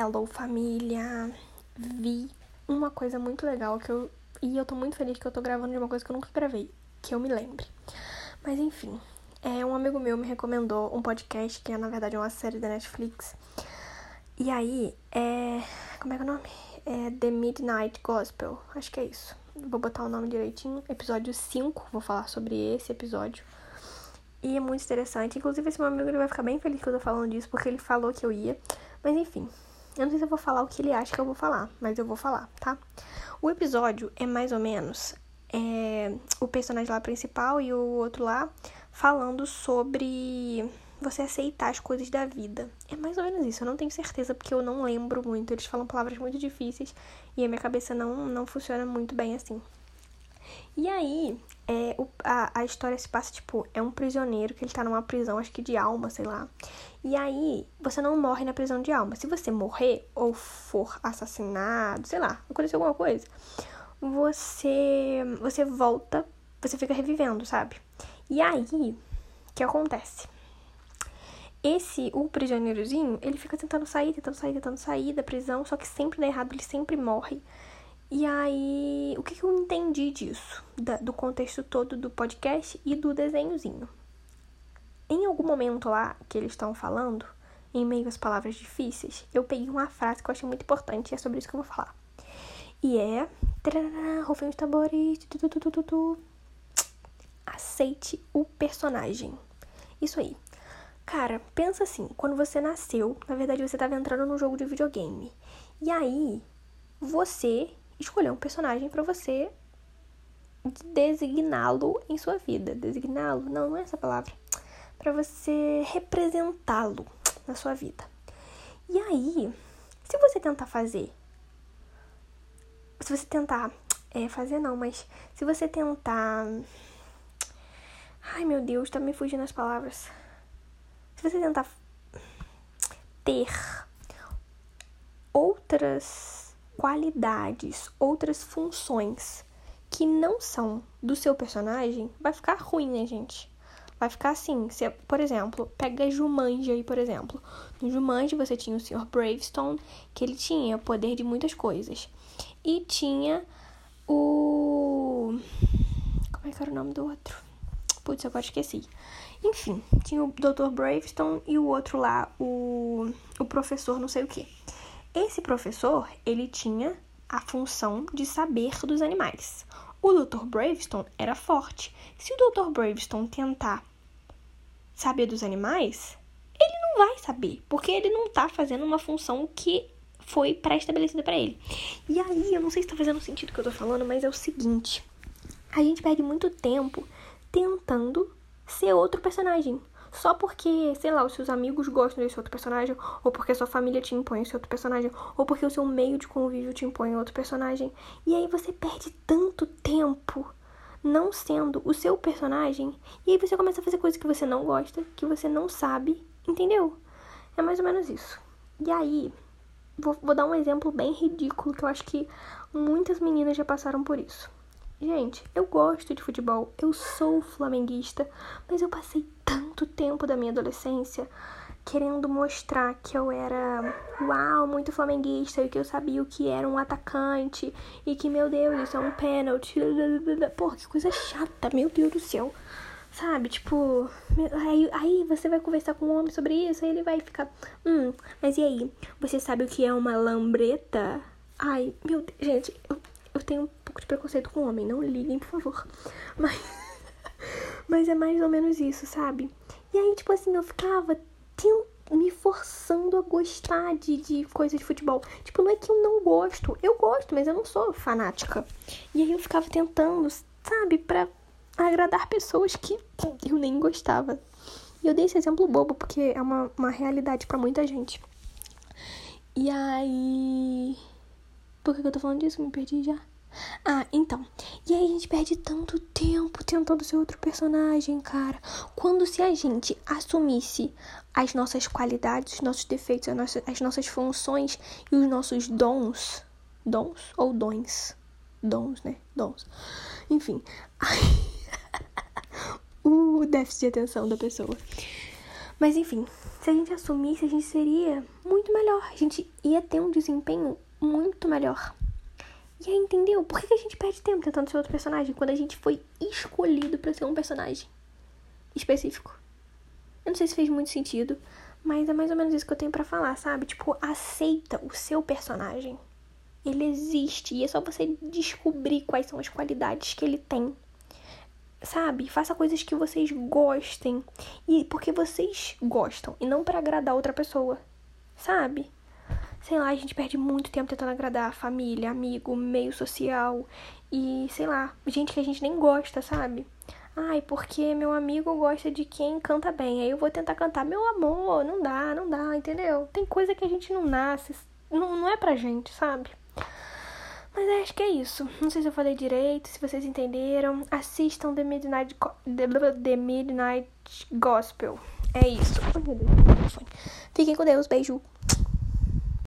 Hello, família! Vi uma coisa muito legal que eu. E eu tô muito feliz que eu tô gravando de uma coisa que eu nunca gravei, que eu me lembre. Mas enfim, é, um amigo meu me recomendou um podcast, que é, na verdade uma série da Netflix. E aí, é. Como é que é o nome? É The Midnight Gospel. Acho que é isso. Vou botar o nome direitinho. Episódio 5, vou falar sobre esse episódio. E é muito interessante. Inclusive, esse meu amigo ele vai ficar bem feliz que eu tô falando disso, porque ele falou que eu ia. Mas enfim, eu não sei se eu vou falar o que ele acha que eu vou falar, mas eu vou falar, tá? O episódio é mais ou menos é, o personagem lá principal e o outro lá falando sobre você aceitar as coisas da vida. É mais ou menos isso. Eu não tenho certeza porque eu não lembro muito. Eles falam palavras muito difíceis e a minha cabeça não, não funciona muito bem assim. E aí, é, o, a, a história se passa, tipo, é um prisioneiro que ele tá numa prisão, acho que de alma, sei lá. E aí, você não morre na prisão de alma. Se você morrer ou for assassinado, sei lá, aconteceu alguma coisa, você você volta, você fica revivendo, sabe? E aí, o que acontece? Esse, o prisioneirozinho, ele fica tentando sair, tentando sair, tentando sair da prisão, só que sempre dá errado, ele sempre morre. E aí, o que, eu entendi disso? Da, do contexto todo do podcast e do desenhozinho. Em algum momento lá que eles estão falando, em meio às palavras difíceis, eu peguei uma frase que eu achei muito importante e é sobre isso que eu vou falar. E é. Rufem os tambores. Aceite o personagem. Isso aí. Cara, pensa assim: quando você nasceu, na verdade você estava entrando num jogo de videogame. E aí, você escolher um personagem para você designá-lo em sua vida. Designá-lo, não, não é essa palavra. Para você representá-lo na sua vida. E aí, se você tentar fazer, se você tentar, é, fazer não, mas se você tentar, ai meu Deus, tá me fugindo as palavras. Se você tentar ter outras qualidades, outras funções que não são do seu personagem, vai ficar ruim, né, gente? Vai ficar assim, se, por exemplo, pega Jumanji aí, por exemplo. No Jumanji você tinha o Sr. Bravestone, que ele tinha poder de muitas coisas. E tinha o... Como é que era o nome do outro? Putz, agora esqueci. Enfim, tinha o Dr. Bravestone e o outro lá, o, o professor não sei o que. Esse professor, ele tinha a função de saber dos animais. O Dr. Bravestone era forte. Se o Dr. Bravestone tentar saber dos animais, ele não vai saber, porque ele não tá fazendo uma função que foi pré-estabelecida para ele. E aí, eu não sei se tá fazendo sentido o que eu tô falando, mas é o seguinte: a gente perde muito tempo tentando ser outro personagem. Só porque, sei lá, os seus amigos gostam desse outro personagem, ou porque a sua família te impõe esse outro personagem, ou porque o seu meio de convívio te impõe outro personagem. E aí você perde tanto tempo não sendo o seu personagem, e aí você começa a fazer coisas que você não gosta, que você não sabe, entendeu? É mais ou menos isso. E aí, vou, vou dar um exemplo bem ridículo que eu acho que muitas meninas já passaram por isso. Gente, eu gosto de futebol, eu sou flamenguista, mas eu passei tanto tempo da minha adolescência querendo mostrar que eu era, uau, muito flamenguista e que eu sabia o que era um atacante e que, meu Deus, isso é um pênalti. Porra, que coisa chata, meu Deus do céu. Sabe, tipo, aí, aí você vai conversar com um homem sobre isso, aí ele vai ficar, hum, mas e aí? Você sabe o que é uma lambreta? Ai, meu Deus, gente, eu, eu tenho pouco de preconceito com homem, não liguem, por favor. Mas, mas é mais ou menos isso, sabe? E aí, tipo assim, eu ficava me forçando a gostar de, de coisas de futebol. Tipo, não é que eu não gosto, eu gosto, mas eu não sou fanática. E aí eu ficava tentando, sabe, pra agradar pessoas que eu nem gostava. E eu dei esse exemplo bobo, porque é uma, uma realidade para muita gente. E aí. Por que eu tô falando disso? Me perdi já. Ah, então. E aí a gente perde tanto tempo tentando ser outro personagem, cara. Quando se a gente assumisse as nossas qualidades, os nossos defeitos, as nossas, as nossas funções e os nossos dons. Dons ou dons? Dons, né? Dons. Enfim. o déficit de atenção da pessoa. Mas enfim, se a gente assumisse, a gente seria muito melhor melhor. A gente ia ter um desempenho muito melhor. E aí, entendeu? Por que a gente perde tempo tentando ser outro personagem quando a gente foi escolhido para ser um personagem específico? Eu não sei se fez muito sentido, mas é mais ou menos isso que eu tenho para falar, sabe? Tipo, aceita o seu personagem. Ele existe e é só você descobrir quais são as qualidades que ele tem. Sabe? Faça coisas que vocês gostem e porque vocês gostam e não para agradar outra pessoa. Sabe? Sei lá, a gente perde muito tempo tentando agradar família, amigo, meio social e sei lá, gente que a gente nem gosta, sabe? Ai, porque meu amigo gosta de quem canta bem. Aí eu vou tentar cantar. Meu amor, não dá, não dá, entendeu? Tem coisa que a gente não nasce. Não, não é pra gente, sabe? Mas acho que é isso. Não sei se eu falei direito, se vocês entenderam. Assistam The Midnight, The Midnight Gospel. É isso. Fiquem com Deus. Beijo.